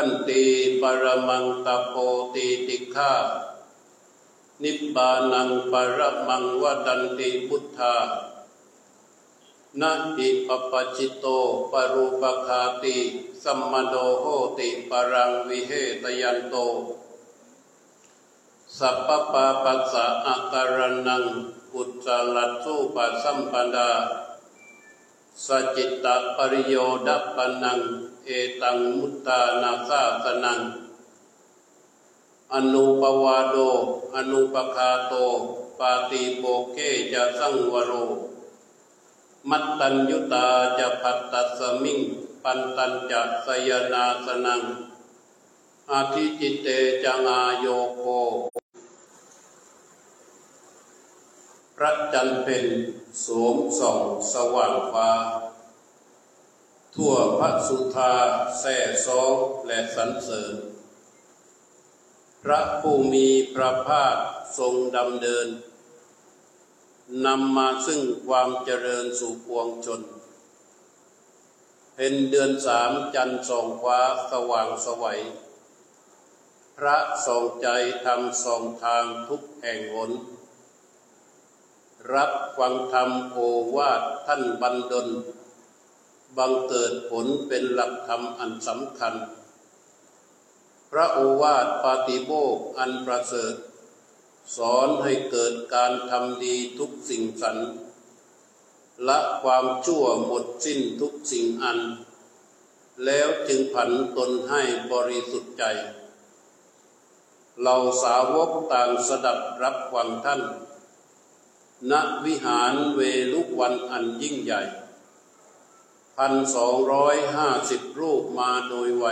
ขันติปรมังตโพติติฆานิบานังปรมังวดันติพุทธานาติปปจิตโตปรูปคาติสัมมโนโหติปรังวิเหตยันโต สัพพปะปัสสะอาการนังอุจจลัตสุปัสสัมปันดา สจิตตปริโยดัปปนัง เอตังมุตตานาสาสนัง อนุปวาโด อนุปคาโต ปาติโปเกจะสังวโร มัตตัญยุตาจะพัตตสมิง ปันตัญจะสยนาสนังอาทิจิตเตจังอาโยโค พระจันทร์เป็นโสมส่องสว่างฟ้า ทั่วพระสุธาแส่ซองและสรรเสริญ พระผู้มีพระภาคทรงดำเดินนำมาซึ่งความเจริญสู่ปวงชน เป็นเดือนสามจันทร์ส่องฟ้าสว่างสวัย พระส่องใจทำส่องทางทุกแห่งหน รับฟังธรรมโอวาทท่านบันดล บังเกิดผลเป็นหลักธรรมอันสำคัญ พระโอวาทปาติโมกอันประเสริฐ สอนให้เกิดการทำดีทุกสิ่งสรรละความชั่วหมดสิ้นทุกสิ่งอัน แล้วจึงผันตนให้บริสุทธิ์ใจ เราสาวกต่างสดับรับฟังท่าน ณวิหารเวลุวันอันยิ่งใหญ่พันสองร้อยห้าสิบรูปมาโดยไว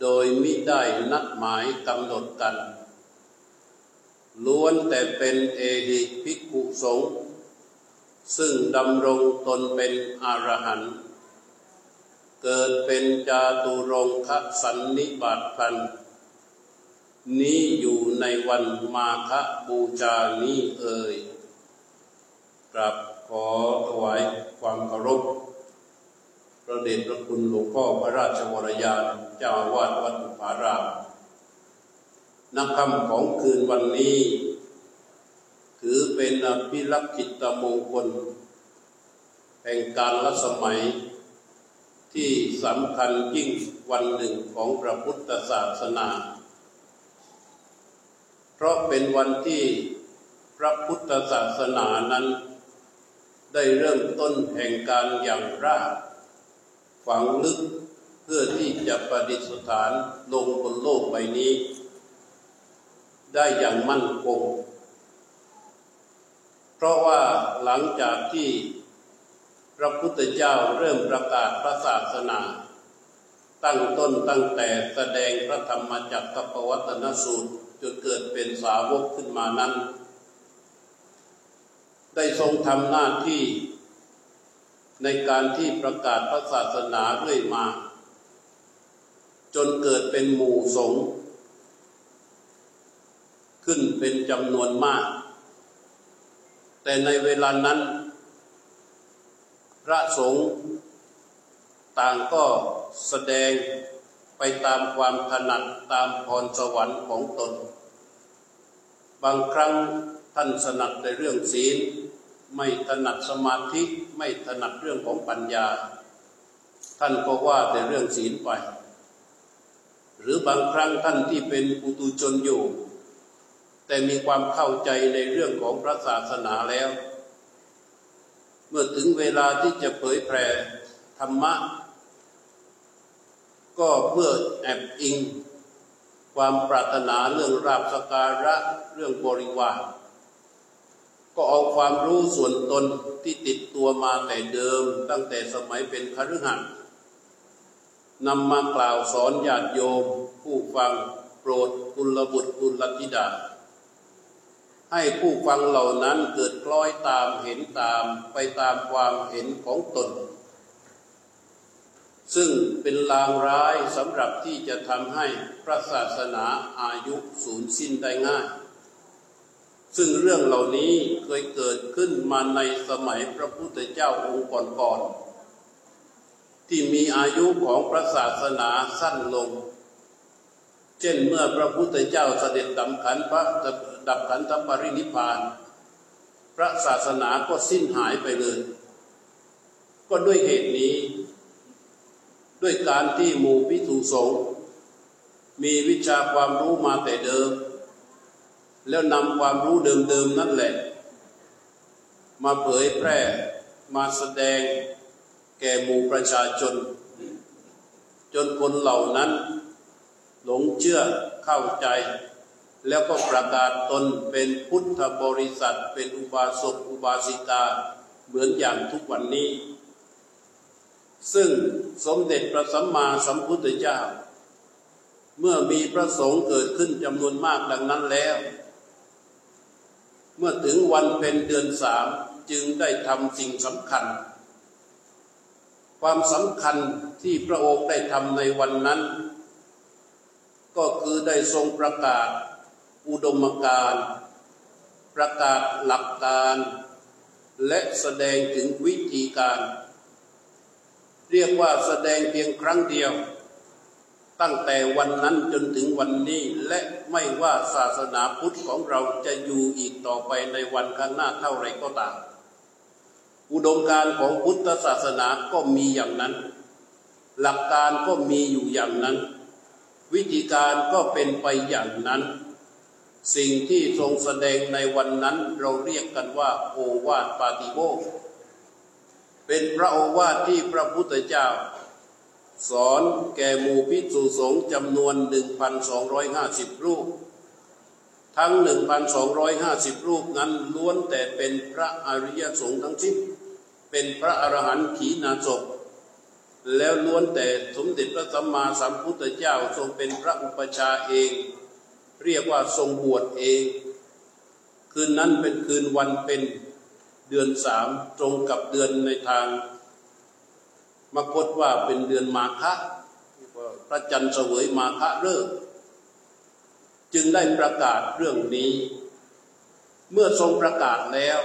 โดยมิได้นัดหมายกำหนดกัน ล้วนแต่เป็นเอหิภิกขุสงฆ์ซึ่งดำรงตนเป็นอรหันต์เกิดเป็นจาตุรงคสันนิบาตพัน นี้อยู่ในวันมาฆบูชานี้เอ่ยกราบขอถวายความเคารพพระเดชพระคุณหลวงพ่อพระราชวรยานเจ้าวาสวัดอุปารามนักคำของคืนวันนี้ ถือเป็นอภิรักษิตมงคล แห่งการละสมัย ที่สำคัญยิ่งวันหนึ่งของพระพุทธศาสนา เพราะเป็นวันที่พระพุทธศาสนานั้น ได้เริ่มต้นแห่งการอย่างรากฝังลึกเพื่อที่จะประดิษฐานลงบนโลกใบนี้ ได้อย่างมั่นคง เพราะว่าหลังจากที่พระพุทธเจ้าเริ่มประกาศพระศาสนา ตั้งต้นตั้งแต่แสดงพระธรรมจักรปวัตนสูตร จนเกิดเป็นสาวกขึ้นมานั้น ได้ทรงทำหน้าที่ในการที่ประกาศพระศาสนาเรื่อยมา จนเกิดเป็นหมู่สงฆ์ขึ้นเป็นจำนวนมาก แต่ในเวลานั้น พระสงฆ์ต่างก็แสดง ไปตามความถนัดตามพรสวรรค์ของตน บางครั้งท่านสนัดในเรื่องศีล ไม่ถนัดสมาธิไม่ถนัดเรื่องของปัญญา ท่านก็ว่าแต่เรื่องศีลไป หรือบางครั้งท่านที่เป็นปุตุชนอยู่ แต่มีความเข้าใจในเรื่องของพระศาสนาแล้ว เมื่อถึงเวลาที่จะเผยแผ่ธรรมะ ก็เพื่อแอบอิง ความปรารถนาเรื่องราบสการะเรื่องบริวารก็เอาความรู้ส่วนตนที่ติดตัวมาแต่เดิมตั้งแต่สมัยเป็นคฤหัสถ์นำมากล่าวสอนญาติโยม ผู้ฟังโปรดกุลบุตรกุลธิดา ให้ผู้ฟังเหล่านั้นเกิดคล้อยตามเห็นตามไปตามความเห็นของตน ซึ่งเป็นลางร้ายสำหรับที่จะทำให้พระศาสนาอายุสูญสิ้นได้ง่าย ซึ่งเรื่องเหล่านี้เคยเกิดขึ้นมาในสมัยพระพุทธเจ้าองค์ก่อนๆที่มีอายุของพระศาสนาสั้นลง เช่นเมื่อพระพุทธเจ้าเสด็จดับขันพระดับขันธปรินิพาน พระศาสนาก็สิ้นหายไปเลย ก็ด้วยเหตุนี้ ด้วยการที่หมู่พิสุสงฆ์มีวิชาความรู้มาแต่เดิม แล้วนำความรู้เดิมๆนั่นแหละ มาเผยแพร่มาแสดงแก่หมู่ประชาชน จนคนเหล่านั้น หลงเชื่อเข้าใจ แล้วก็ประกาศตนเป็นพุทธบริษัท เป็นอุบาสกอุบาสิกาเหมือนอย่างทุกวันนี้ ซึ่งสมเด็จพระสัมมาสัมพุทธเจ้า เมื่อมีพระสงฆ์เกิดขึ้นจำนวนมากดังนั้นแล้ว เมื่อถึงวันเป็นเดือนสามจึงได้ทำสิ่งสำคัญ ความสำคัญที่พระองค์ได้ทำในวันนั้น ก็คือได้ทรงประกาศอุดมการประกาศหลักการ และแสดงถึงวิธีการ เรียกว่าแสดงเพียงครั้งเดียว ตั้งแต่วันนั้นจนถึงวันนี้และไม่ว่าศาสนาพุทธของเราจะอยู่อีกต่อไปในวันข้างหน้าเท่าไรก็ตาม อุดมการของพุทธศาสนาก็มีอย่างนั้น หลักการก็มีอยู่อย่างนั้น วิธีการก็เป็นไปอย่างนั้นสิ่งที่ทรงแสดงในวันนั้นเราเรียกกันว่าโอวาทปาติโมก เป็นพระโอวาทที่พระพุทธเจ้า สอนแก่หมู่พิสุสงฆ์จำนวน 1,250 รูป ทั้ง 1,250 รูปนั้นล้วนแต่เป็นพระอริยสงฆ์ทั้งสิ้นเป็นพระอรหันต์ขีณาสพแล้วล้วนแต่สมเด็จพระสัมมาสัมพุทธเจ้าทรงเป็นพระอุปชาเอง เรียกว่าทรงบวชเอง คืนนั้นเป็นคืนวันเป็น เดือนสามตรงกับเดือนในทางมกฏว่าเป็นเดือนมาฆะพระจันทร์เสวยมาฆะเลิกจึงได้ประกาศเรื่องนี้ เมื่อทรงประกาศแล้ว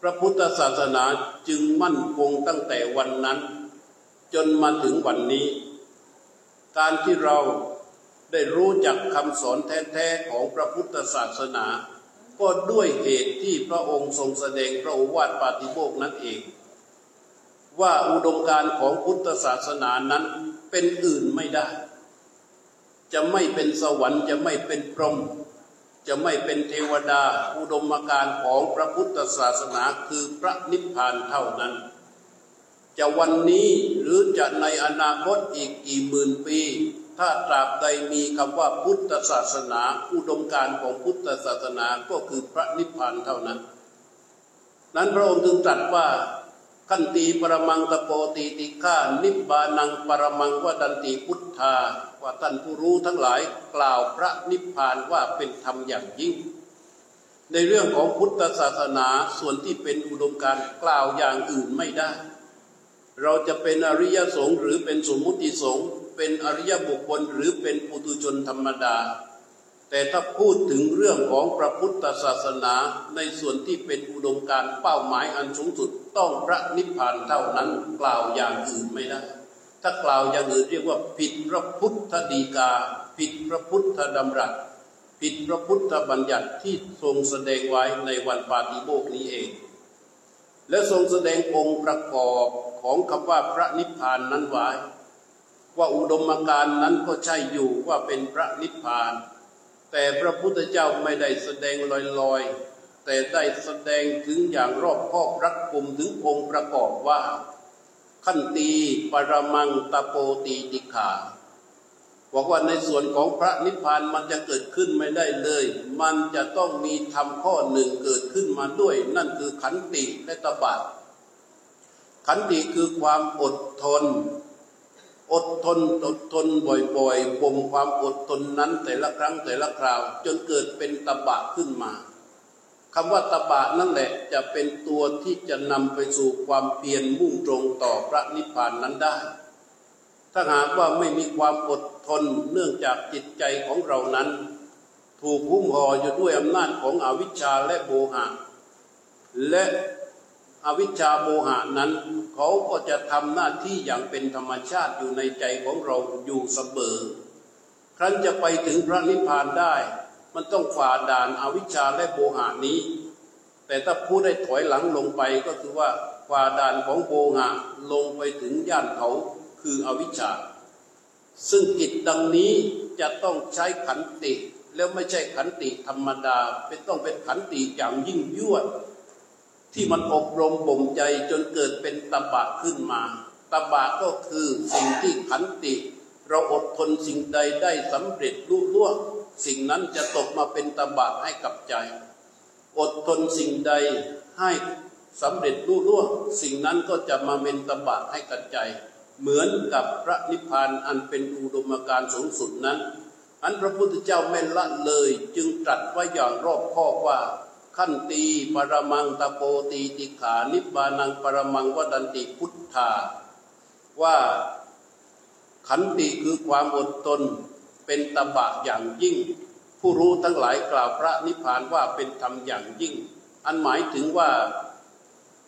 พระพุทธศาสนาจึงมั่นคงตั้งแต่วันนั้น จนมาถึงวันนี้ การที่เราได้รู้จักคำสอนแท้ๆของพระพุทธศาสนา ก็ด้วยเหตุที่พระองค์ทรงแสดงพระโอวาทปาติโมกนั้นเอง ว่าอุดมการของพุทธศาสนานั้นเป็นอื่นไม่ได้ จะไม่เป็นสวรรค์จะไม่เป็นพรหมจะไม่เป็นเทวดาอุดมการของพระพุทธศาสนาคือพระนิพพานเท่านั้น จะวันนี้หรือจะในอนาคตอีกกี่หมื่นปี ถ้าตราบใดมีคำว่าพุทธศาสนา อุดมการของพุทธศาสนาก็คือพระนิพพานเท่านั้น นั้นพระองค์จึงตรัสว่าขันตีปรมังตะโปตีติฆานิบานังปรมังวดันติพุทธาว่าท่านผู้รู้ทั้งหลายกล่าวพระนิพพานว่าเป็นธรรมอย่างยิ่ง ในเรื่องของพุทธศาสนาส่วนที่เป็นอุดมการกล่าวอย่างอื่นไม่ได้ เราจะเป็นอริยสงฆ์หรือเป็นสมมุติสงฆ์ เป็นอริยบุคคลหรือเป็นปุถุชนธรรมดา แต่ถ้าพูดถึงเรื่องของพระพุทธศาสนาในส่วนที่เป็นอุดมการเป้าหมายอันสูงสุดต้องพระนิพพานเท่านั้นกล่าวอย่างอื่นไม่ได้ ถ้ากล่าวอย่างอื่นเรียกว่าผิดพระพุทธดีกา ผิดพระพุทธดำรัสผิดพระพุทธบัญญัติที่ทรงแสดงไว้ในวันปาฏิโมกนี้เอง และทรงแสดงองค์ประกอบของคำว่าพระนิพพานนั้นไว้ ว่าอุดมการนั้นก็ใช่อยู่ว่าเป็นพระนิพพาน แต่พระพุทธเจ้าไม่ได้แสดงลอยๆ แต่ได้แสดงถึงอย่างรอบคอบรักกุมถึงองค์ประกอบว่า ขันตีปรมังตะโปตีติขาบอกว่าในส่วนของพระนิพพานมันจะเกิดขึ้นไม่ได้เลย มันจะต้องมีธรรมข้อหนึ่งเกิดขึ้นมาด้วย นั่นคือขันติและตบะขันติคือความอดทน อดทนอดทนบ่อยๆบ่มความอดทนนั้นแต่ละครั้งแต่ละคราว จนเกิดเป็นตบะขึ้นมาคำว่าตบะนั่นแหละจะเป็นตัวที่จะนำไปสู่ความเพียรมุ่งตรงต่อพระนิพพานนั้นได้ ถ้าหากว่าไม่มีความอดทนเนื่องจากจิตใจของเรานั้น ถูกหุ้มห่ออยู่ด้วยอำนาจของอวิชชาและโมหะ และอวิชชาโมหะนั้น เขาก็จะทำหน้าที่อย่างเป็นธรรมชาติอยู่ในใจของเราอยู่เสมอ ครั้นจะไปถึงพระนิพพานได้ มันต้องฝ่าด่านอาวิชชาและโมหะนี้ แต่ถ้าผู้ได้ถอยหลังลงไปก็คือว่าฝ่าด่านของโมหะลงไปถึงย่านเขาคืออวิชชา ซึ่งกิจดังนี้จะต้องใช้ขันติ แล้วไม่ใช่ขันติธรรมดา เป็นต้องเป็นขันติอย่างยิ่งยวด ที่มันอบรมบ่มใจจนเกิดเป็นตบะขึ้นมาตบะก็คือสิ่งที่ขันติ เราอดทนสิ่งใดได้สำเร็จรุ่ล่วงสิ่งนั้นจะตกมาเป็นตบะให้กับใจ อดทนสิ่งใดให้สำเร็จรุ่ร่วงสิ่งนั้นก็จะมาเป็นตบะให้กับใจ เหมือนกับพระนิพพานอันเป็นอุดมการสูงสุดนั้นอันพระพุทธเจ้าไม่ละเลยจึงตรัสไว้อย่างรอบคอบว่า ขันตีปรมังตะโปตีติขานิบานังปรมังวดันติพุทธา ว่าขันติคือความอดทนเป็นตบะอย่างยิ่ง ผู้รู้ทั้งหลายกล่าวพระนิพพานว่าเป็นธรรมอย่างยิ่ง อันหมายถึงว่า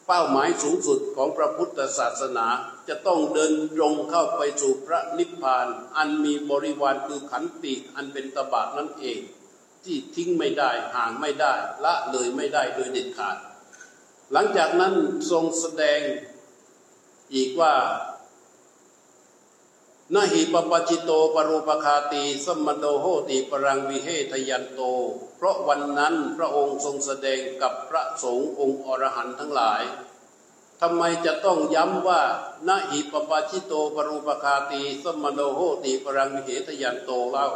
เป้าหมายสูงสุดของพระพุทธศาสนาจะต้องเดินตรงเข้าไปสู่พระนิพพาน อันมีบริวารคือขันติอันเป็นตบะนั่นเอง ที่ทิ้งไม่ได้ห่างไม่ได้ละเลยไม่ได้โดยเด็ดขาด หลังจากนั้นทรงแสดงอีกว่านาหิปปจิโตปรูปคาตีสมโดโหติปรังวิเฮทยันโต เพราะวันนั้นพระองค์ทรงแสดงกับพระสงฆ์องค์อรหันต์ทั้งหลายทำไมจะต้องย้ำว่านาหิปปจิโตปรูปคาตีสมโดโหติปรังวิเฮทยันโตเล่า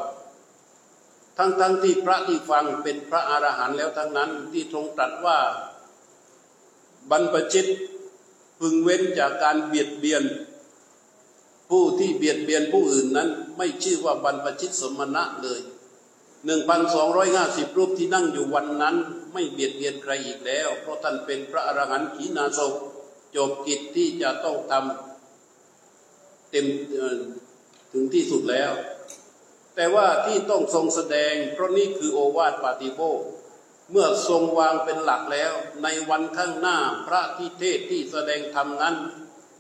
ทั้งทั้งที่พระที่ฟังเป็นพระอรหันต์แล้วทั้งนั้นที่ทรงตรัสว่าบรรพชิตพึงเว้นจากการเบียดเบียน ผู้ที่เบียดเบียนผู้อื่นนั้น ไม่ชื่อว่าบรรพชิตสมณะเลยหนึ่งพันสองร้อยห้าสิบรูปที่นั่งอยู่วันนั้น ไม่เบียดเบียนใครอีกแล้ว เพราะท่านเป็นพระอรหันต์ขีณาสพจบกิจที่จะต้องทำเต็มถึงที่สุดแล้ว แต่ว่าที่ต้องทรงแสดง เพราะนี่คือโอวาทปาติโบเมื่อทรงวางเป็นหลักแล้ว ในวันข้างหน้าพระที่เทศที่แสดงธรรมนั้น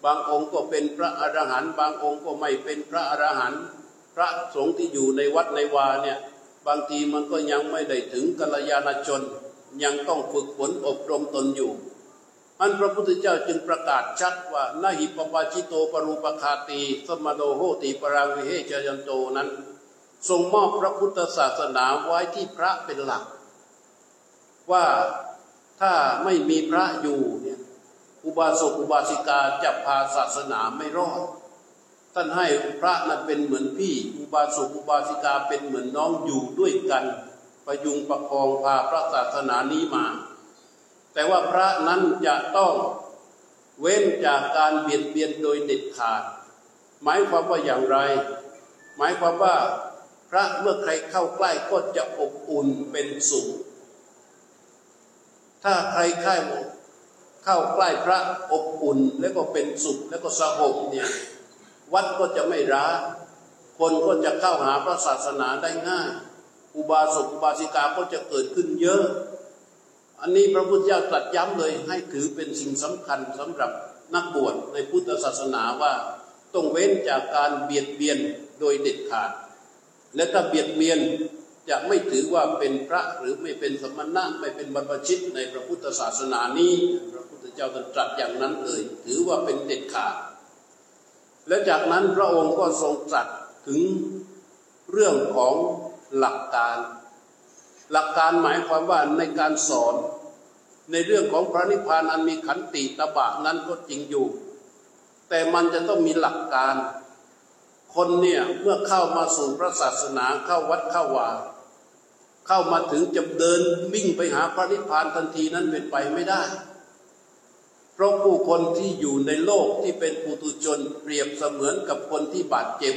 บางองค์ก็เป็นพระอรหันต์บางองค์ก็ไม่เป็นพระอรหันต์พระสงฆ์ที่อยู่ในวัดในวาเนี่ยบางทีมันก็ยังไม่ได้ถึงกัลยาณชน ยังต้องฝึกฝนอบรมตนอยู่อันพระพุทธเจ้าจึงประกาศชัดว่านาหิปปาจิโตปรูปคาตี สมโดโหติปรังวิเฮจยันโตนั้น ทรงมอบพระพุทธศาสนาไว้ที่พระเป็นหลัก ว่าถ้าไม่มีพระอยู่เนี่ยอุบาสกอุบาสิกาจะพาศาสนาไม่รอดท่านให้พระนั้นเป็นเหมือนพี่ อุบาสกอุบาสิกาเป็นเหมือนน้องอยู่ด้วยกันประยุงประคองพาพระศาสนานี้มา แต่ว่าพระนั้นจะต้องเว้นจากการเบียดเบียนโดยเด็ดขาด หมายความว่าอย่างไร หมายความว่า ระเมื่อใครเข้าใกล้ก็จะอบอุ่นเป็นสุข ถ้าใครใกล้เข้าใกล้พระอบอุ่นแล้วก็เป็นสุขแล้วก็สงบเนี่ยวัดก็จะไม่ร้า คนก็จะเข้าหาพระศาสนาได้ง่าย อุบาสกอุบาสิกาก็จะเกิดขึ้นเยอะ อันนี้พระพุทธเจ้าตรัสย้ำเลยให้ถือเป็นสิ่งสำคัญสำหรับนักบวชในพุทธศาสนาว่าต้องเว้นจากการเบียดเบียนโดยเด็ดขาด และถ้าเบียดเบียนจะไม่ถือว่าเป็นพระหรือไม่เป็นสมณะไม่เป็นบรรพชิตในพระพุทธศาสนานี้ พระพุทธเจ้าตรัสอย่างนั้นเลย ถือว่าเป็นเด็ดขาด และจากนั้นพระองค์ก็ทรงตรัสถึงเรื่องของหลักการ หลักการหมายความว่าในการสอน ในเรื่องของพระนิพพานอันมีขันติตบะนั้นก็จริงอยู่ แต่มันจะต้องมีหลักการ คนเนี่ยเมื่อเข้ามาสู่พระศาสนาเข้าวัดเข้าวาเข้ามาถึงจะเดินวิ่งไปหาพระนิพพานทันทีนั้นเป็นไปไม่ได้ เพราะผู้คนที่อยู่ในโลกที่เป็นปุตุชนเปรียบเสมือนกับคนที่บาดเจ็บ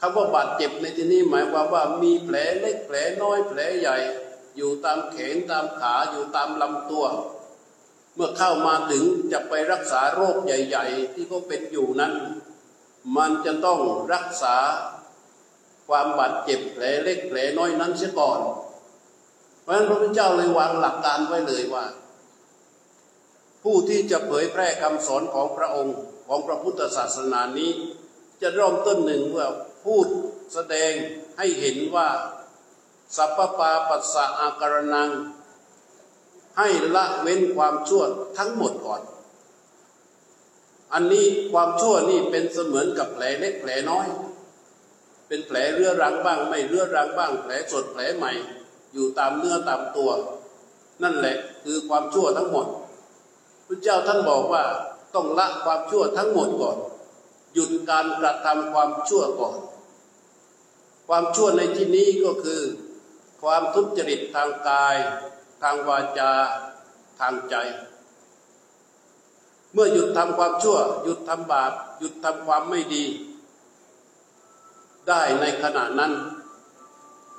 คำว่าบาดเจ็บในที่นี้หมายความว่ามีแผลเล็กแผลน้อยแผลใหญ่ อยู่ตามแขนตามขาอยู่ตามลำตัว เมื่อเข้ามาถึงจะไปรักษาโรคใหญ่ ๆ ที่เขาเป็นอยู่นั้น มันจะต้องรักษาความบาดเจ็บแผลเล็กแผลน้อยนั้นเสียก่อน เพราะฉะนั้นพระพุทธเจ้าเลยวางหลักการไว้เลยว่า ผู้ที่จะเผยแพร่คำสอนของพระองค์ของพระพุทธศาสนานี้ จะเริ่มต้นหนึ่งว่าพูดแสดงให้เห็นว่า สัพพปาปัสสะอาการนัง ให้ละเว้นความชั่วทั้งหมดก่อน อันนี้ความชั่วนี่เป็นเสมือนกับแผลเล็กแผลน้อย เป็นแผลเรื้อรังบ้าง ไม่เรื้อรังบ้าง แผลสดแผลใหม่ อยู่ตามเนื้อตามตัว นั่นแหละคือความชั่วทั้งหมดพระเจ้าท่านบอกว่าต้องละความชั่วทั้งหมดก่อน หยุดการกระทำความชั่วก่อน ความชั่วในที่นี้ก็คือ ความทุจริตทางกาย ทางวาจา ทางใจ เมื่อหยุดทำความชั่ว หยุดทำบาป หยุดทำความไม่ดี ได้ในขณะนั้น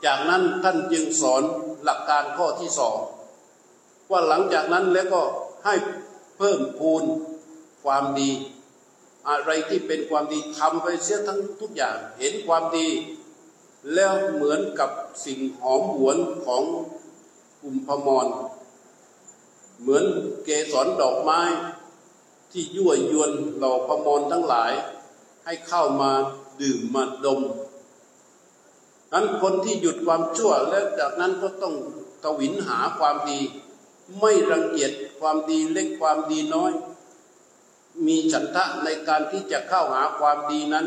จากนั้นท่านจึงสอนหลักการข้อที่สองว่าหลังจากนั้นแล้วก็ให้เพิ่มพูนความดี อะไรที่เป็นความดีทำไปเสียทั้งทุกอย่างเห็นความดี แล้วเหมือนกับสิ่งหอมหวนของอุมพมร เหมือนเกสรดอกไม้ ที่ยั่วยวนเหล่าพมรทั้งหลาย ให้เข้ามาดื่มมาดม นั้นคนที่หยุดความชั่วแล้วจากนั้นก็ต้องตวินหาความดี ไม่รังเกียจความดีเล็กความดีน้อย มีฉันทะในการที่จะเข้าหาความดีนั้น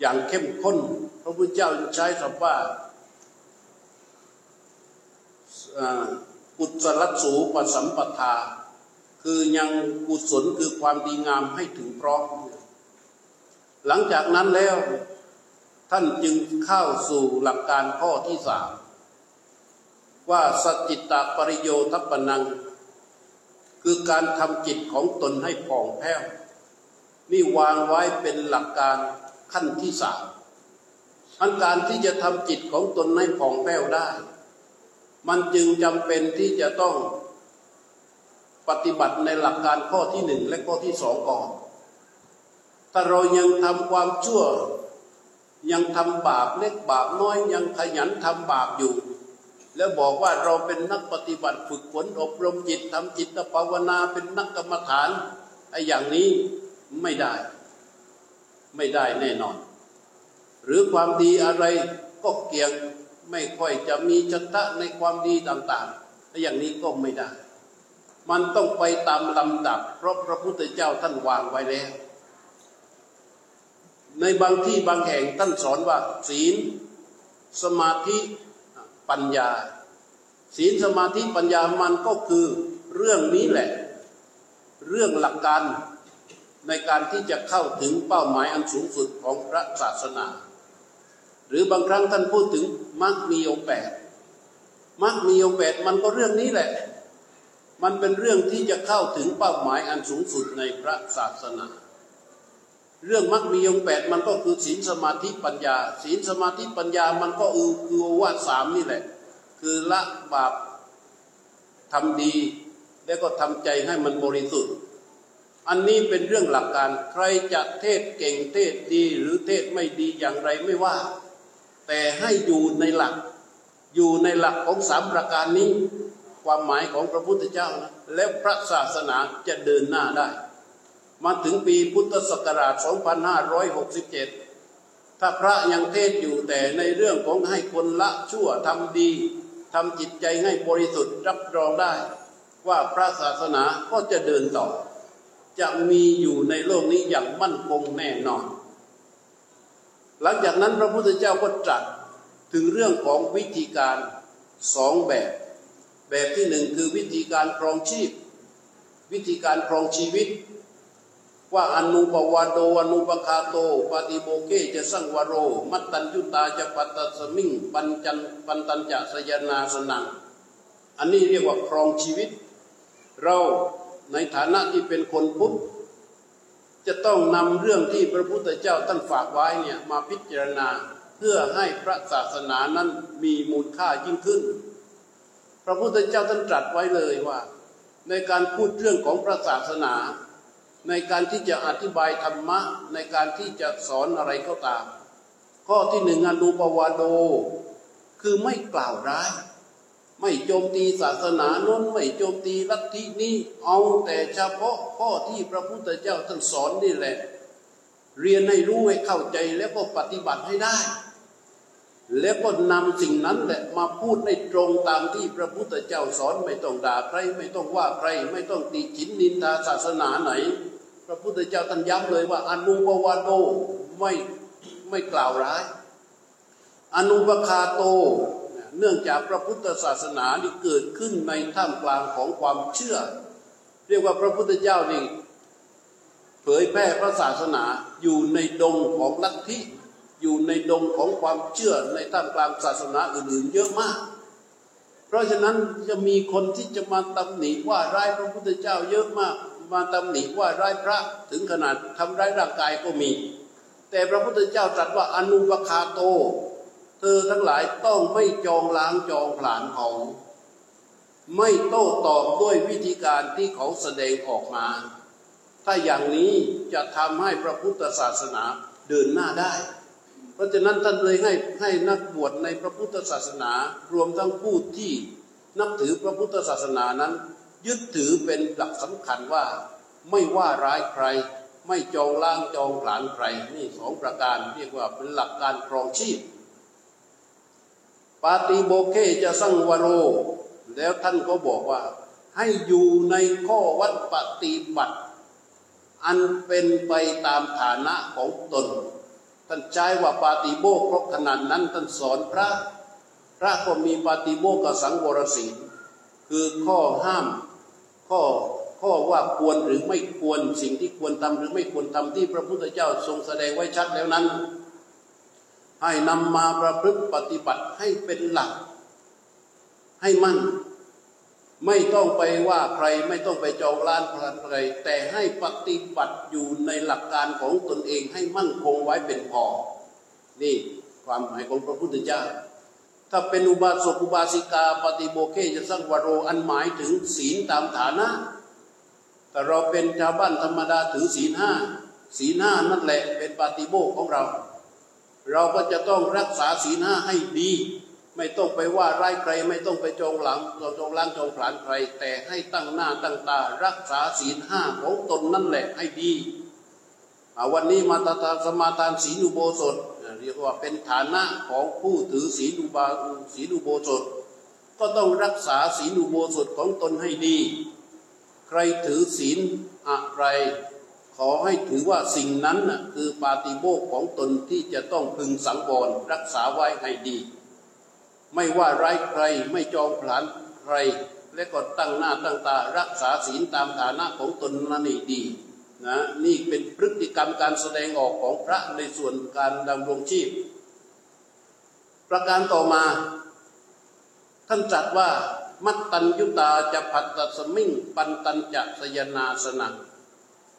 อย่างเข้มข้น พระพุทธเจ้าใช้คำว่ากุศลสูปสัมปทา คือยังกุศลคือความดีงามให้ถึงพร้อม หลังจากนั้นแล้วท่านจึงเข้าสู่หลักการข้อที่สามว่าสจิตตปริโยทัปนัง คือการทำจิตของตนให้ผ่องแผ้วนี่วางไว้เป็นหลักการขั้นที่สามอันการที่จะทำจิตของตนให้ผ่องแผ้วได้ มันจึงจำเป็นที่จะต้อง ปฏิบัติในหลักการข้อที่หนึ่งและข้อที่สองก่อนถ้าเรายังทำความชั่ว ยังทำบาปเล็กบาปน้อยยังขยันทำบาปอยู่ แล้วบอกว่าเราเป็นนักปฏิบัติฝึกฝนอบรมจิตทำจิตภาวนาเป็นนักกรรมฐานไอ้อย่างนี้ไม่ได้ ไม่ได้แน่นอน หรือความดีอะไรก็เกี่ยงไม่ค่อยจะมีชันทะในความดีต่างๆไอ้อย่างนี้ก็ไม่ได้ มันต้องไปตามลำดับ เพราะพระพุทธเจ้าท่านวางไว้แล้ว ในบางที่บางแห่งท่านสอนว่า ศีล สมาธิปัญญา ศีลสมาธิปัญญามันก็คือเรื่องนี้แหละ เรื่องหลักการในการที่จะเข้าถึงเป้าหมายอันสูงสุดของพระศาสนา หรือบางครั้งท่านพูดถึงมรรคมีองแปดมรรคมีองแปดมันก็เรื่องนี้แหละ มันเป็นเรื่องที่จะเข้าถึงเป้าหมายอันสูงสุดในพระศาสนา เรื่องมรรคมีองแปดมันก็คือศีลสมาธิปัญญา ศีลสมาธิปัญญามันก็คือคือว่าสามนี่แหละ คือละบาปทำดี แล้วก็ทำใจให้มันบริสุทธิ์ อันนี้เป็นเรื่องหลักการใครจะเทศเก่งเทศดีหรือเทศไม่ดีอย่างไรไม่ว่า แต่ให้อยู่ในหลัก อยู่ในหลักของสามประการนี้ ความหมายของพระพุทธเจ้านะแล้วพระศาสนาจะเดินหน้าได้ มาถึงปีพุทธศักราช 2567 ถ้าพระยังเทศอยู่แต่ในเรื่องของให้คนละชั่วทำดีทำจิตใจให้บริสุทธิ์รับรองได้ ว่าพระศาสนาก็จะเดินต่อ จะมีอยู่ในโลกนี้อย่างมั่นคงแน่นอน หลังจากนั้นพระพุทธเจ้าก็ตรัสถึงเรื่องของวิธีการสองแบบ แบบที่หนึ่งคือวิธีการครองชีพ วิธีการครองชีวิต ว่าอนุปวาโดอนุปคาโตปฏิโบเกจะสังวโร มัตตัญยุตาจะปัตตสมิงปัญจันปันตัญจะสยนาสนัง อันนี้เรียกว่าครองชีวิต เราในฐานะที่เป็นคนพุทธจะต้องนำเรื่องที่พระพุทธเจ้าท่านฝากไว้เนี่ยมาพิจารณาเพื่อให้พระศาสนานั้นมีมูลค่ายิ่งขึ้น พระพุทธเจ้าท่านตรัสไว้เลยว่า ในการพูดเรื่องของพระศาสนา ในการที่จะอธิบายธรรมะ ในการที่จะสอนอะไรก็ตาม ข้อที่หนึ่งอนุปวาโด คือไม่กล่าวร้าย ไม่โจมตีศาสนาโน้นไม่โจมตีลัทธินี้เอาแต่เฉพาะข้อที่พระพุทธเจ้าท่านสอนนี่แหละ เรียนให้รู้ให้เข้าใจแล้วก็ปฏิบัติให้ได้ แล้วก็นำสิ่งนั้นแหละมาพูดในตรงตามที่พระพุทธเจ้าสอนไม่ต้องด่าใครไม่ต้องว่าใครไม่ต้องตีจินนินทาศาสนาไหน พระพุทธเจ้าท่านย้ำเลยว่าอนุปวาโดไม่ไม่กล่าวร้าย อนุปคาโต เนื่องจากพระพุทธศาสนาที่เกิดขึ้นในท่ามกลางของความเชื่อ เรียกว่าพระพุทธเจ้านี่เผยแพร่พระศาสนาอยู่ในดงของลัทธิ อยู่ในดงของความเชื่อในท่ามกลางศาสนาอื่นๆ เยอะมาก เพราะฉะนั้นจะมีคนที่จะมาตำหนิว่าร้ายพระพุทธเจ้าเยอะมาก มาตำหนิว่าร้ายพระถึงขนาดทำร้ายร่างกายก็มี แต่พระพุทธเจ้าตรัสว่าอนุปคาโต เธอทั้งหลายต้องไม่จองล้างจองผลาญเขาไม่โต้ตอบด้วยวิธีการที่เขาแสดงออกมา ถ้าอย่างนี้จะทำให้พระพุทธศาสนาเดินหน้าได้ เพราะฉะนั้นท่านเลยให้ให้นักบวชในพระพุทธศาสนา รวมทั้งผู้ที่นับถือพระพุทธศาสนานั้น ยึดถือเป็นหลักสำคัญว่าไม่ว่าร้ายใคร ไม่จองล้างจองผลาญใครนี่สองประการเรียกว่าเป็นหลักการครองชีพ ปาติโบเคจะสังวโร แล้วท่านก็บอกว่าให้อยู่ในข้อวัดปฏิบัติ อันเป็นไปตามฐานะของตน ท่านใช้ว่าปาติโบครบขนาดนั้นท่านสอนพระ พระก็มีปาติโบกับสังวรศีลคือข้อห้าม ข้อข้อว่าควรหรือไม่ควรสิ่งที่ควรทำหรือไม่ควรทำที่พระพุทธเจ้าทรงแสดงไว้ชัดแล้วนั้น ให้นำมาประพฤติปฏิบัติให้เป็นหลัก ให้มั่น ไม่ต้องไปว่าใครไม่ต้องไปจองล้านพลันใคร แต่ให้ปฏิบัติอยู่ในหลักการของตนเองให้มั่นคงไว้เป็นพอ นี่ความหมายของพระพุทธเจ้า ถ้าเป็นอุบาสกอุบาสิกาปฏิโมเคจะสร้างวโรอันหมายถึงศีลตามฐานะ แต่เราเป็นชาวบ้านธรรมดาถือศีลห้าศีลห้านั่นแหละเป็นปฏิโมกของเรา เราก็จะต้องรักษาศีลห้าให้ดี ไม่ต้องไปว่าร้ายใครไม่ต้องไปจองหลังเราจองล้างจองผลานใคร แต่ให้ตั้งหน้าตั้งตา รักษาศีลห้าของตนนั่นแหละให้ดีวันนี้มาตาสมาทานศีลอุโบสถเรียกว่าเป็นฐานะของผู้ถือศีลอุบาศีลอุโบสถ ก็ต้องรักษาศีลอุโบสถของตนให้ดี ใครถือศีลอะไร ขอให้ถือว่าสิ่งนั้นคือปาฏิโมกของตนที่จะต้องพึงสังวรรักษาไว้ให้ดี ไม่ว่าไร้ใครไม่จองผลานใคร และก็ตั้งหน้าตั้งตารักษาศีลตามฐานะของตนนั้นเองดีนะนี่เป็นพฤติกรรมการแสดงออกของพระในส่วนการดำรงชีพ ประการต่อมา ท่านจัดว่ามัตตัญยุตาจะผัดตัสมิงปันตัญจะสยนาสนัง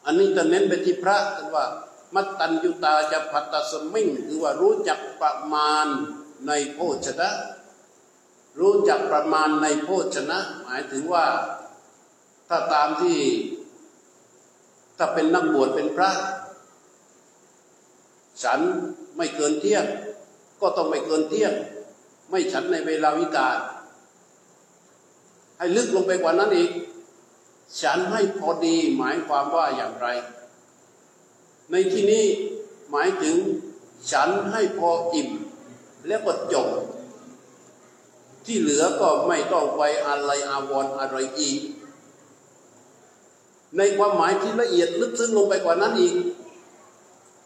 อันนี้จะเน้นไปที่พระกันว่า มัตตัญยุตาจะพัตตสมิงคือว่ารู้จักประมาณในโภชนะ รู้จักประมาณในโภชนะ หมายถึงว่าถ้าตามที่ ถ้าเป็นนักบวชเป็นพระ ฉันไม่เกินเที่ยง ก็ต้องไม่เกินเที่ยง ไม่ฉันในเวลาวิกาลให้ลึกลงไปกว่านั้นอีก ฉันให้พอดีหมายความว่าอย่างไร ในที่นี้หมายถึงฉันให้พออิ่ม แล้วก็จบ ที่เหลือก็ไม่ต้องไปอะไรอาวรอะไรอีก ในความหมายที่ละเอียดลึกซึ้งลงไปกว่านั้นอีก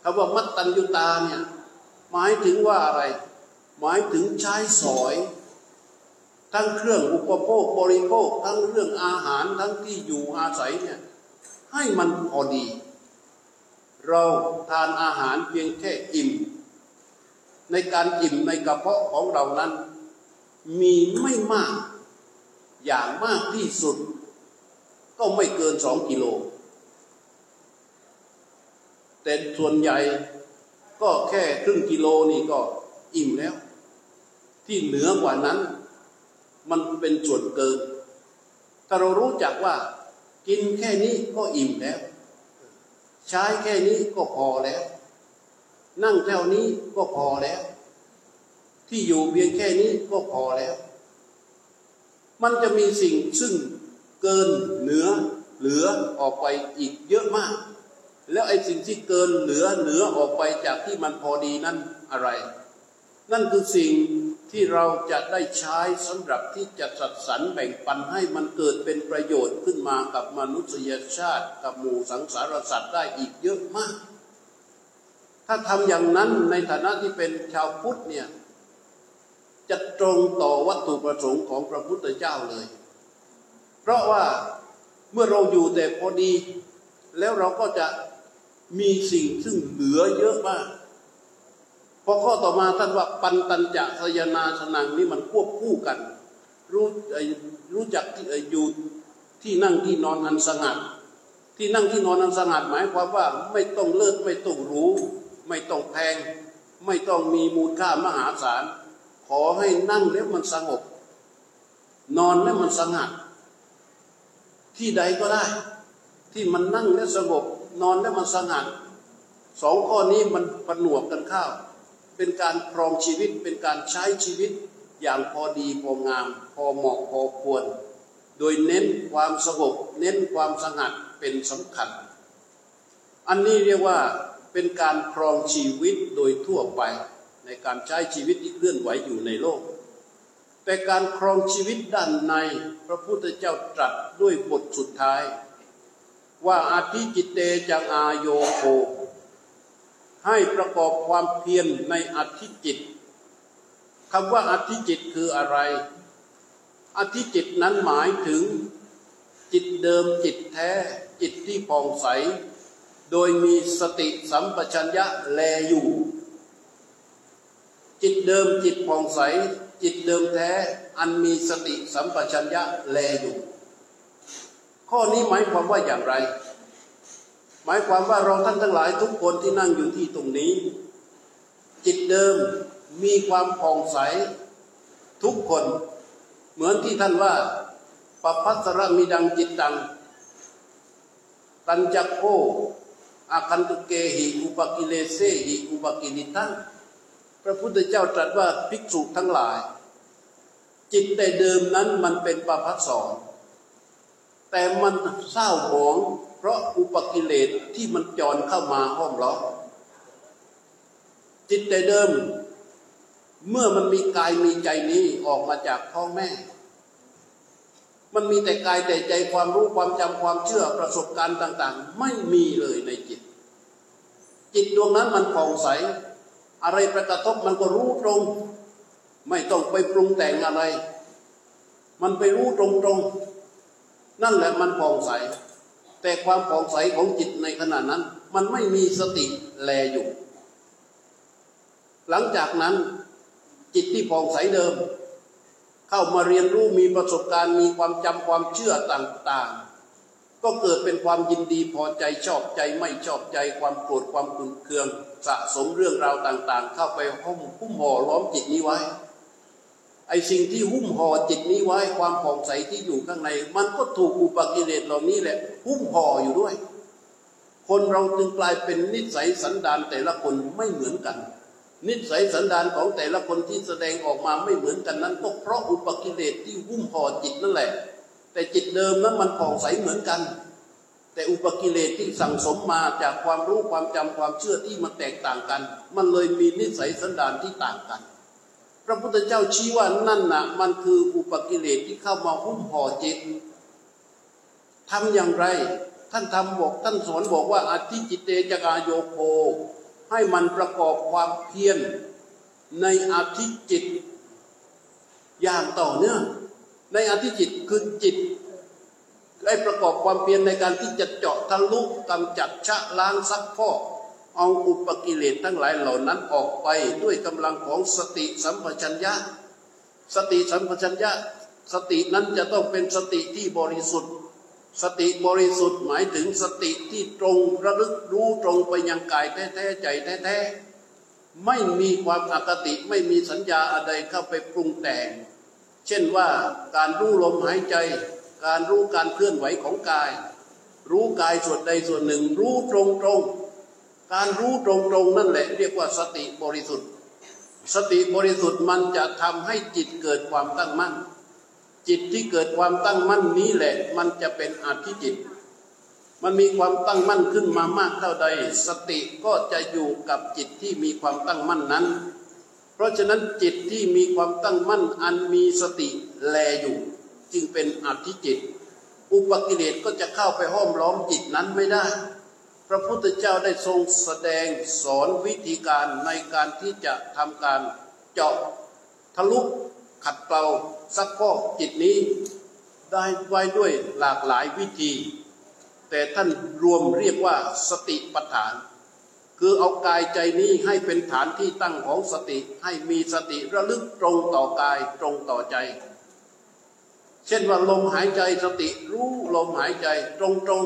คำว่ามัตตัญญุตาเนี่ยหมายถึงว่าอะไร หมายถึงใช้สอย ทั้งเครื่องอุปโภคบริโภค ทั้งเรื่องอาหารทั้งที่อยู่อาศัยเนี่ยให้มันพอดี เราทานอาหารเพียงแค่อิ่ม ในการอิ่มในกระเพาะของเรานั้น มีไม่มาก อย่างมากที่สุด ก็ไม่เกินสองกิโล แต่ส่วนใหญ่ก็แค่ครึ่งกิโลนี่ก็อิ่มแล้ว ที่เหนือกว่านั้น มันเป็นส่วนเกินถ้าเรารู้จักว่า กินแค่นี้ก็อิ่มแล้ว ใช้แค่นี้ก็พอแล้ว นั่งเท่านี้ก็พอแล้ว ที่อยู่เพียงแค่นี้ก็พอแล้ว มันจะมีสิ่งซึ่งเกินเหนือเหลือออกไปอีกเยอะมาก แล้วไอ้สิ่งที่เกินเหลือเหนือออกไปจากที่มันพอดีนั่นอะไร นั่นคือสิ่งที่เราจะได้ใช้สำหรับที่จะสัดสรรแบ่งปันให้มันเกิดเป็นประโยชน์ขึ้นมากับมนุษยชาติกับหมู่สังสารสัตว์ได้อีกเยอะมาก ถ้าทำอย่างนั้นในฐานะที่เป็นชาวพุทธเนี่ย จะตรงต่อวัตถุประสงค์ของพระพุทธเจ้าเลย เพราะว่าเมื่อเราอยู่แต่พอดี แล้วเราก็จะมีสิ่งซึ่งเหลือเยอะมากพอข้อต่อมาท่านว่าปันตัญจะสยนาสนังนี่มันควบคู่กัน รู้รู้จักอยู่ที่นั่งที่นอนอันสงัด ที่นั่งที่นอนอันสงัดหมายความว่าไม่ต้องเลิศไม่ต้องรู้ ไม่ต้องแพง ไม่ต้องมีมูลค่ามหาศาล ขอให้นั่งแล้วมันสงบ นอนแล้วมันสงัด ที่ใดก็ได้ ที่มันนั่งแล้วสงบ นอนแล้วมันสงัดสองข้อนี้มันผนวกกันข้าว เป็นการครองชีวิตเป็นการใช้ชีวิตอย่างพอดีพองาม พอเหมาะพอควร โดยเน้นความสงบเน้นความสงัดเป็นสำคัญ อันนี้เรียกว่าเป็นการครองชีวิตโดยทั่วไป ในการใช้ชีวิตที่เคลื่อนไหวอยู่ในโลก แต่การครองชีวิตด้านในพระพุทธเจ้าตรัสด้วยบทสุดท้าย ว่าอาทิจิตเตจังอาโยโค ให้ประกอบความเพียรในอธิจิตคำว่าอธิจิตคืออะไร อธิจิตนั้นหมายถึงจิตเดิมจิตแท้ จิตที่ผ่องใส โดยมีสติสัมปชัญญะแลอยู่ จิตเดิมจิตผ่องใส จิตเดิมแท้อันมีสติสัมปชัญญะแลอยู่ ข้อนี้หมายความว่าอย่างไร หมายความว่าเราท่านทั้งหลายทุกคนที่นั่งอยู่ที่ตรงนี้ จิตเดิมมีความผ่องใส ทุกคน เหมือนที่ท่านว่าปปัสระมีดังจิตตัง ตันจักโกอาคันตุเกหิอุปกิเลเสหิอุปกินิตัง พระพุทธเจ้าตรัสว่าภิกษุทั้งหลาย จิตแต่เดิมนั้นมันเป็นปปัสสรแต่มันเศร้าหมอง เพราะอุปกิเลสที่มันจรเข้ามาห้อมล้อมจิตแต่เดิม เมื่อมันมีกายมีใจนี้ออกมาจากท้องแม่ มันมีแต่กายแต่ใจความรู้ความจำความเชื่อประสบการณ์ต่าง ๆ ไม่มีเลยในจิต จิตดวงนั้นมันผ่องใส อะไรประกระทบมันก็รู้ตรง ไม่ต้องไปปรุงแต่งอะไร มันไปรู้ตรงๆนั่นแหละมันผ่องใส แต่ความผ่องใสของจิตในขณะนั้น มันไม่มีสติแลอยู่ หลังจากนั้นจิตที่ผ่องใสเดิม เข้ามาเรียนรู้มีประสบการณ์มีความจำความเชื่อต่างๆ ก็เกิดเป็นความยินดีพอใจชอบใจไม่ชอบใจความโกรธความขุ่นเคือง สะสมเรื่องราวต่าง ๆ เข้าไปห้มหุ้มห่อล้อมจิตนี้ไว้ ไอสิ่งที่หุ้มห่อจิตนี้ไว้ ความผ่องใสที่อยู่ข้างใน มันก็ถูกอุปกิเลสเหล่านี้แหละ หุ้มห่ออยู่ด้วย คนเราจึงกลายเป็นนิสัยสันดานแต่ละคนไม่เหมือนกัน นิสัยสันดานของแต่ละคนที่แสดงออกมาไม่เหมือนกันนั้นก็เพราะอุปกิเลสที่หุ้มห่อจิตนั่นแหละ แต่จิตเดิมนั้นมันผ่องใสเหมือนกัน แต่อุปกิเลสที่สั่งสมมาจากความรู้ความจำความเชื่อที่มันแตกต่างกัน มันเลยมีนิสัยสันดานที่ต่างกัน พระพุทธเจ้าชี้ว่านั่นนะมันคืออุปกิเลสที่เข้ามาหุ้มห่อจิตทำอย่างไร ท่านทำบอกท่านสอนบอกว่าอธิจิตเตจกาโยโค ให้มันประกอบความเพียรในอธิจิตอย่างต่อเนื่องในอธิจิตคือจิต ได้ประกอบความเพียรในการที่จะเจาะทะลุกำจัดชะล้างซักพอกเอาอุปกิเลสทั้งหลายเหล่านั้นออกไปด้วยกำลังของสติสัมปชัญญะ สติสัมปชัญญะ สตินั้นจะต้องเป็นสติที่บริสุทธิ์ สติบริสุทธิ์หมายถึงสติที่ตรงระลึกรู้ตรงไปยังกายแท้ๆใจแท้ๆไม่มีความอคติไม่มีสัญญาอะไรเข้าไปปรุงแต่ง เช่นว่าการรู้ลมหายใจ การรู้การเคลื่อนไหวของกาย รู้กายส่วนใดส่วนหนึ่ง รู้ตรงตรงการรู้ตรงๆนั่นแหละ เรียกว่าสติบริสุทธิ์ สติบริสุทธิ์มันจะทำให้จิตเกิดความตั้งมั่น จิตที่เกิดความตั้งมั่นนี้แหละ มันจะเป็นอธิจิต มันมีความตั้งมั่นขึ้นมามากเท่าใด สติก็จะอยู่กับจิตที่มีความตั้งมั่นนั้น เพราะฉะนั้นจิตที่มีความตั้งมั่นอันมีสติแลอยู่ จึงเป็นอธิจิต อุปกิเลสก็จะเข้าไปห้อมล้อมจิตนั้นไม่ได้ พระพุทธเจ้าได้ทรงแสดงสอนวิธีการในการที่จะทำการเจาะทะลุขัดเกลาซักฟอกจิตนี้ ได้ไว้ด้วยหลากหลายวิธี แต่ท่านรวมเรียกว่าสติปัฏฐานคือเอากายใจนี้ให้เป็นฐานที่ตั้งของสติให้มีสติระลึกตรงต่อกายตรงต่อใจ เช่นว่าลมหายใจสติรู้ลมหายใจตรงตรง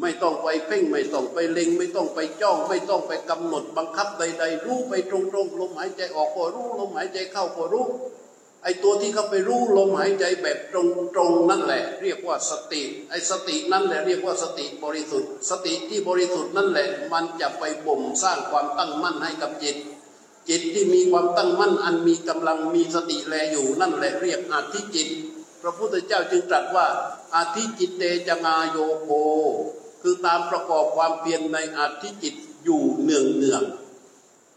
ไม่ต้องไปเพ่งไม่ต้องไปเล็ง ไม่ต้องไปจ้องไม่ต้องไปกำหนดบังคับใด ๆ รู้ไปตรงๆ ลมหายใจออกก็รู้ลมหายใจเข้าก็รู้ไอตัวที่เขาไปรู้ลมหายใจแบบตรงๆนั่นแหละ เรียกว่าสติไอสตินั่นแหละเรียกว่าสติบริสุทธิ์ สติที่บริสุทธิ์นั่นแหละ มันจะไปบ่มสร้างความตั้งมั่นให้กับจิต จิตที่มีความตั้งมั่นอันมีกำลังมีสติแลอยู่นั่นแหละเรียกอธิจิต พระพุทธเจ้าจึงตรัสว่าอธิจิตเตจ อาโยโคคือตามประกอบความเพียรในอธิจิตอยู่เนืองเนือง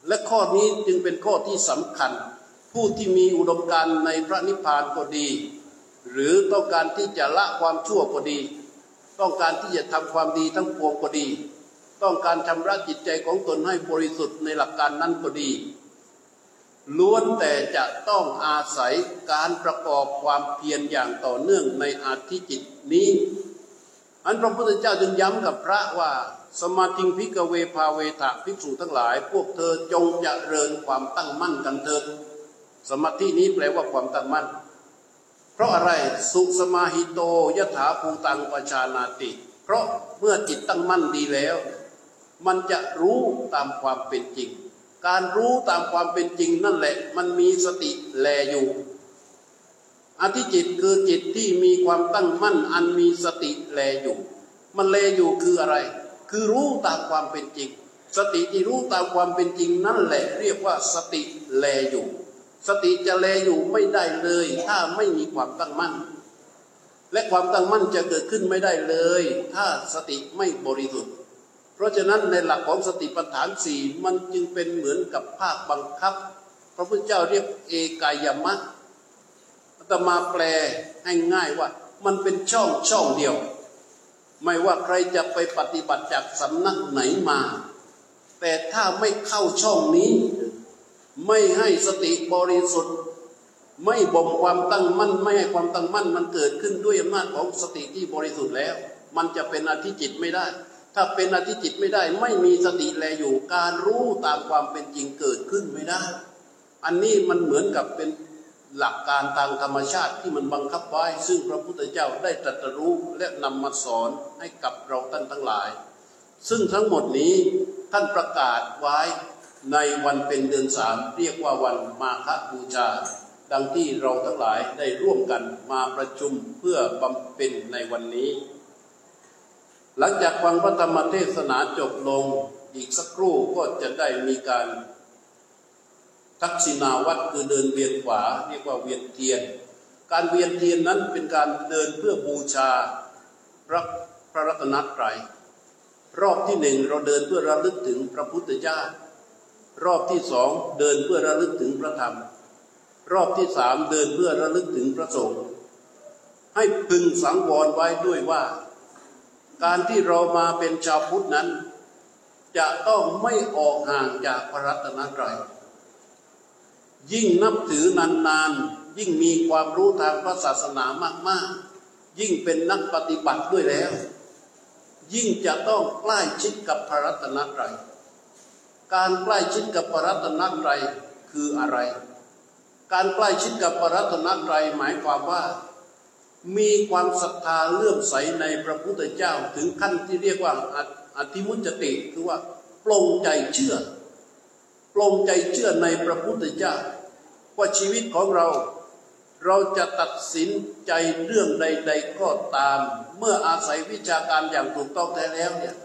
และข้อนี้จึงเป็นข้อที่สำคัญ ผู้ที่มีอุดมการณ์ในพระนิพพานก็ดี หรือต้องการที่จะละความชั่วก็ดี ต้องการที่จะทำความดีทั้งปวงก็ดี ต้องการชำระจิตใจของตนให้บริสุทธิ์ในหลักการนั้นก็ดี ล้วนแต่จะต้องอาศัยการประกอบความเพียรอย่างต่อเนื่องในอาธิจิตนี้ อันพระพุทธเจ้าจึงย้ำกับพระว่าสมาธิพิกเวภาเวทะภิกษุทั้งหลาย พวกเธอจงจะเริญความตั้งมั่นกันเถิดสมาธินี้แปลว่าความตั้งมั่น เพราะอะไรสุสมาหิโตยถาภูตังปชานาติ เพราะเมื่อจิตตั้งมั่นดีแล้ว มันจะรู้ตามความเป็นจริง การรู้ตามความเป็นจริงนั่นแหละ มันมีสติแลอยู่อธิจิตคือจิตที่มีความตั้งมั่น อันมีสติแลอยู่ มันแลอยู่คืออะไร คือรู้ตามความเป็นจริง สติที่รู้ตามความเป็นจริงนั่นแหละ เรียกว่าสติแลอยู่ สติจะแลอยู่ไม่ได้เลย ถ้าไม่มีความตั้งมั่น และความตั้งมั่นจะเกิดขึ้นไม่ได้เลย ถ้าสติไม่บริสุทธิ์ ราะฉะนั้นในหลักของสติปัฏฐานสี่มันจึงเป็นเหมือนกับภาคบังคับ พระพุทธเจ้าเรียกเอกายมะตมาแปลให้ง่ายว่า มันเป็นช่องช่องเดียว ไม่ว่าใครจะไปปฏิบัติจากสำนักไหนมา แต่ถ้าไม่เข้าช่องนี้ ไม่ให้สติบริสุทธิ์ ไม่บ่มความตั้งมั่น ไม่ให้ความตั้งมั่นมันเกิดขึ้นด้วยอำนาจของสติที่บริสุทธิ์แล้ว มันจะเป็นอธิจิตไม่ได้ ถ้าเป็นอธิจิตไม่ได้ ไม่มีสติแลอยู่ การรู้ตามความเป็นจริงเกิดขึ้นไม่ได้ อันนี้มันเหมือนกับเป็นหลักการทางธรรมชาติที่มันบังคับไว้ ซึ่งพระพุทธเจ้าได้ตรัสรู้และนำมาสอนให้กับเราท่านทั้งหลาย ซึ่งทั้งหมดนี้ท่านประกาศไว้ในวันเป็นเดือนสามเรียกว่าวันมาฆบูชาดังที่เราทั้งหลายได้ร่วมกันมาประชุมเพื่อบำเพ็ญในวันนี้ หลังจากฟังพระธรรมเทศนาจบลงอีกสักครู่ก็จะได้มีการทักษิณาวัดคือเดินเวียนขวาเรียกว่าเวียนเทียน การเวียนเทียนนั้นเป็นการเดินเพื่อบูชาพระพระรัตนตรัยรอบที่หนึ่งเราเดินเพื่อระลึกถึงพระพุทธเจ้ารอบที่สองเดินเพื่อระลึกถึงพระธรรม รอบที่สามเดินเพื่อระลึกถึงพระสงฆ์ให้พึงสังวรไว้ด้วยว่า การที่เรามาเป็นชาวพุทธนั้น จะต้องไม่ออกห่างจากพระรัตนตรัยยิ่งนับถือนานๆ ยิ่งมีความรู้ทางพระศาสนามากๆ ยิ่งเป็นนักปฏิบัติด้วยแล้ว ยิ่งจะต้องใกล้ชิดกับพระรัตนตรัยการใกล้ชิดกับพระรัตนตรัยคืออะไร การใกล้ชิดกับพระรัตนตรัยหมายความว่า มีความศรัทธาเลื่อมใสในพระพุทธเจ้าถึงขั้นที่เรียกว่าอธิมุจติคือว่าปลงใจเชื่อปลงใจเชื่อในพระพุทธเจ้า ว่าชีวิตของเรา เราจะตัดสินใจเรื่องใด ๆ ก็ตาม เมื่ออาศัยวิชาการอย่างถูกต้องแท้แล้วเนี่ย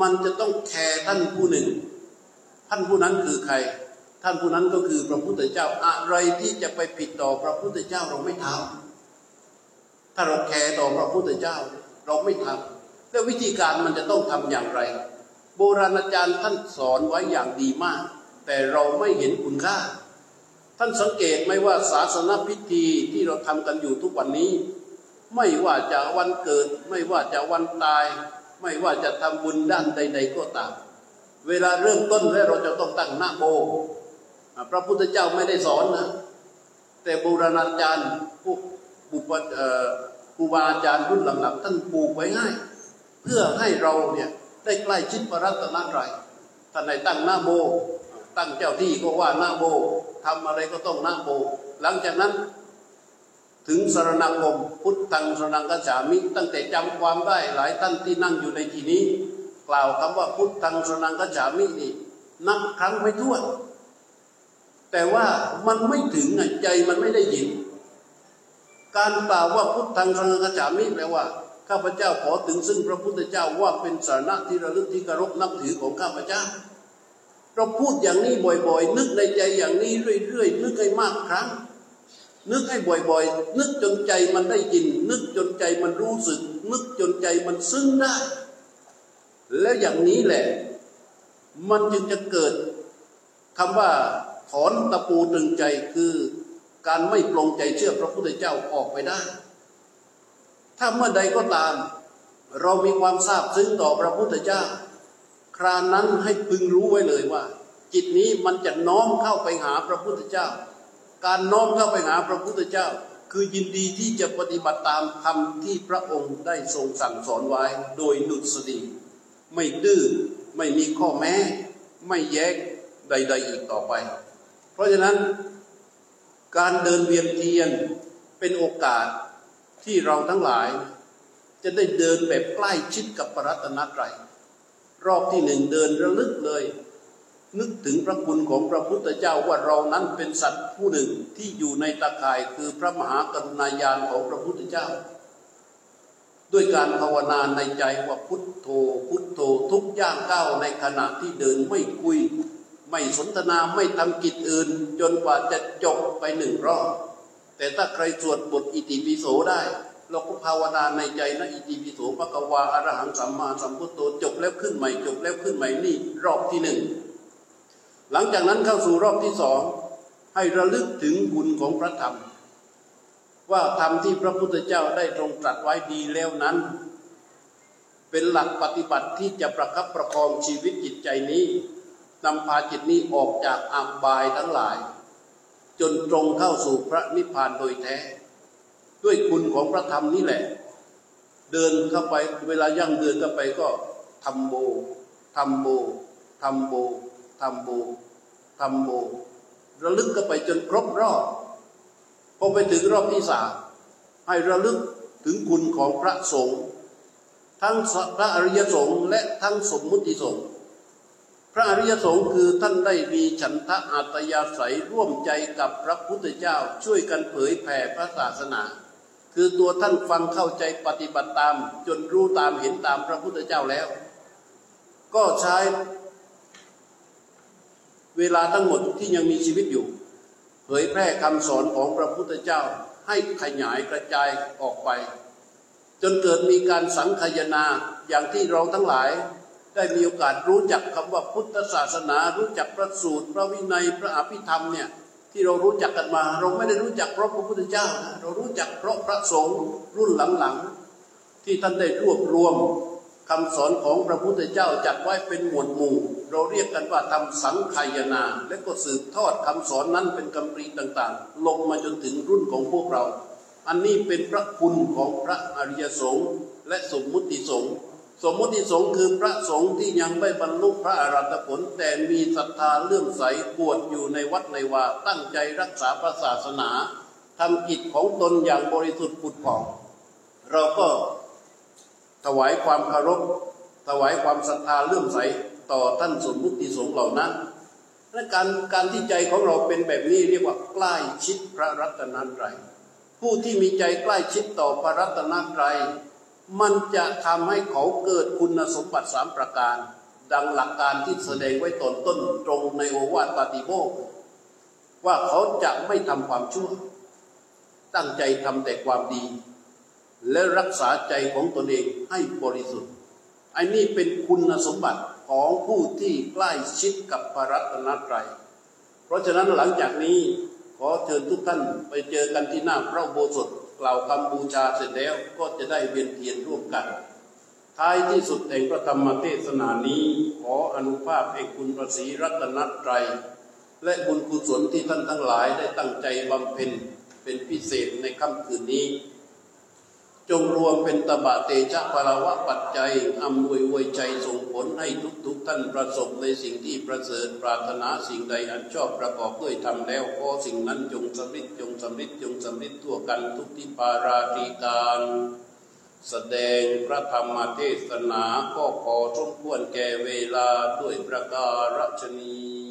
มันจะต้องแคร์ท่านผู้หนึ่ง ท่านผู้นั้นคือใคร ท่านผู้นั้นก็คือพระพุทธเจ้าอะไรที่จะไปผิดต่อพระพุทธเจ้าเราไม่ทำ ถ้าเราแคร์ต่อพระพุทธเจ้า เราไม่ทำแล้ววิธีการมันจะต้องทำอย่างไร โบราณอาจารย์ท่านสอนไว้อย่างดีมาก แต่เราไม่เห็นคุณค่า ท่านสังเกตไหมว่าศาสนพิธีที่เราทำกันอยู่ทุกวันนี้ ไม่ว่าจะวันเกิด ไม่ว่าจะวันตาย ไม่ว่าจะทำบุญด้านใด ๆ ก็ตาม เวลาเริ่มต้นแล้วเราจะต้องตั้งหน้าโมพระพุทธเจ้าไม่ได้สอนนะ แต่โบราณอาจารย์พวก บุปครูบาอาจารย์รุ่นหลังๆท่านปลูกไว้ให้เพื่อให้เราเนี่ยได้ใกล้ชิดพระรัตนตรัยท่านในตั้งหน้าโมตั้งเจ้าที่ก็ว่าหน้าโมทำอะไรก็ต้องหน้าโมหลังจากนั้นถึงสรณคมพุทธังสรนังกัจฉามิ ตั้งแต่จำความได้หลายท่านที่นั่งอยู่ในที่นี้ กล่าวคำว่าพุทธังสรนังกัจฉามินี่นับครั้งไม่ถ้วนแต่ว่ามันไม่ถึงใจมันไม่ได้ยิน การกล่าวว่าพุทธังสรนังกัจฉามิแปลว่าข้าพเจ้าขอถึงซึ่งพระพุทธเจ้าว่าเป็นสาระที่ระลึกที่กรบนับถือของข้าพเจ้า เราพูดอย่างนี้บ่อยๆ นึกในใจอย่างนี้เรื่อยๆ นึกให้มากครั้ง นึกให้บ่อยๆ นึกจนใจมันได้ยิน นึกจนใจมันรู้สึก นึกจนใจมันซึ้งได้ แล้วอย่างนี้แหละ มันจึงจะเกิดคำว่าถอนตะปูตึงใจคือ การไม่ปลงใจเชื่อพระพุทธเจ้าออกไปได้ ถ้าเมื่อใดก็ตาม เรามีความทราบซึ้งต่อพระพุทธเจ้า ครานั้นให้พึงรู้ไว้เลยว่า จิตนี้มันจะน้อมเข้าไปหาพระพุทธเจ้า การน้อมเข้าไปหาพระพุทธเจ้า คือยินดีที่จะปฏิบัติตามธรรมที่พระองค์ได้ทรงสั่งสอนไว้โดยนุสติไม่ดื้อไม่มีข้อแม้ ไม่แย้งใด ๆ อีกต่อไป เพราะฉะนั้น การเดินเวียนเทียนเป็นโอกาสที่เราทั้งหลาย จะได้เดินแบบใกล้ชิดกับพระรัตนตรัยรอบที่หนึ่งเดินระลึกเลย นึกถึงพระคุณของพระพุทธเจ้าว่าเรานั้นเป็นสัตว์ผู้หนึ่งที่อยู่ในตาข่ายคือพระมหากรุณาญาณของพระพุทธเจ้า ด้วยการภาวนาในใจว่าพุทโธ พุทโธทุกย่างก้าวในขณะที่เดินไม่คุย ไม่สนทนาไม่ทำกิจอื่น จนกว่าจะจบไปหนึ่งรอบ แต่ถ้าใครสวดบทอิติปิโสได้ เราก็ภาวนาในใจนะอิติปิโสปะกวาอรหังสัมมาสัมพุทโธจบแล้วขึ้นใหม่จบแล้วขึ้นใหม่นี่รอบที่หนึ่งหลังจากนั้นเข้าสู่รอบที่สองให้ระลึกถึงบุญของพระธรรม ว่าธรรมที่พระพุทธเจ้าได้ทรงตรัสไว้ดีแล้วนั้น เป็นหลักปฏิบัติที่จะประคับประคองชีวิตจิตใจนี้ นำพาจิตนี้ออกจากอับายทั้งหลาย จนตรงเข้าสู่พระนิพพานโดยแท้ ด้วยคุณของพระธรรมนี่แหละ เดินเข้าไปเวลายั่งเดินเข้าไปก็ทำโบทำโบทำโบทำโบทำโบระลึกก็ไปจนครบรอบพอไปถึงรอบที่สามให้ระลึกถึงคุณของพระสงฆ์ทั้งพระอริยสงฆ์และทั้งสมมุติสงฆ์ พระอริยสงฆ์คือท่านได้มีฉันทะอัตยาศัยร่วมใจกับพระพุทธเจ้าช่วยกันเผยแผ่พระศาสนา คือตัวท่านฟังเข้าใจปฏิบัติตาม จนรู้ตามเห็นตามพระพุทธเจ้าแล้ว ก็ใช้เวลาทั้งหมดที่ยังมีชีวิตอยู่ เผยแพร่คำสอนของพระพุทธเจ้าให้ขยายกระจายออกไป จนเกิดมีการสังคยนาอย่างที่เราทั้งหลาย ได้มีโอกาสรู้จักคำว่าพุทธศาสนา รู้จักพระสูตร พระวินัยพระอภิธรรมเนี่ยที่เรารู้จักกันมา เราไม่ได้รู้จักเพราะพระพุทธเจ้าเรารู้จักเพราะพระสงฆ์รุ่นหลังๆ ที่ท่านได้รวบรวมคำสอนของพระพุทธเจ้าจัดไว้เป็นหมวดหมู่ เราเรียกกันว่าทำสังขายนา และก็สืบทอดคำสอนนั้นเป็นคำปรีต่างๆ ลงมาจนถึงรุ่นของพวกเรา อันนี้เป็นพระคุณของพระอริยสงฆ์และสมมุติสงฆ์ สมมติสงฆ์คือพระสงฆ์ที่ยังไม่บรรลุพระอรหันตผล แต่มีศรัทธาเลื่อมใสบวชอยู่ในวัดในวาตั้งใจรักษาพระศาสนาทำกิจของตนอย่างบริสุทธิ์ผุดผ่อง เราก็ถวายความเคารพถวายความศรัทธาเลื่อมใสต่อท่านสมมุติสงฆ์เหล่านั้นและการการที่ใจของเราเป็นแบบนี้เรียกว่าใกล้ชิดพระรัตนตรัยผู้ที่มีใจใกล้ชิดต่อพระรัตนตรัย มันจะทำให้เขาเกิดคุณสมบัติสามประการ ดังหลักการที่แสดงไว้ตอนต้นตรงในโอวาทปาติโมกว่าเขาจะไม่ทำความชั่ว ตั้งใจทำแต่ความดี และรักษาใจของตนเองให้บริสุทธิ์อันนี้เป็นคุณสมบัติของผู้ที่ใกล้ชิดกับพระรัตนตรัย เพราะฉะนั้นหลังจากนี้ขอเชิญทุกท่านไปเจอกันที่หน้าพระโบสถก ล่าวคำบูชาเสร็จแล้วก็จะได้เวียนเทียนร่วมกัน ท้ายที่สุดแห่งพระธรรมเทศนานี้ ขออนุภาพแห่งคุณพระศรีรัตนตรัยและบุญกุศลที่ท่านทั้งหลายได้ตั้งใจบำเพ็ญเป็นพิเศษในค่ำคืนนี้ จงรวมเป็นตบะเตชะภารวะปัจจัยอำนวยวยใจส่งผลให้ทุกๆทท่านประสบในสิ่งที่ประเสริฐปรารถนาสิ่งใดอันชอบประกอบด้วยทำแล้วก็สิ่งนั้นจงสำเร็จจงสำเร็จจงสำเร็จทั่วกันทุกที่ปาราตีการ แสดงพระธรรมเทศนาก็ขอสมควรแก่เวลาด้วยประการฉนี้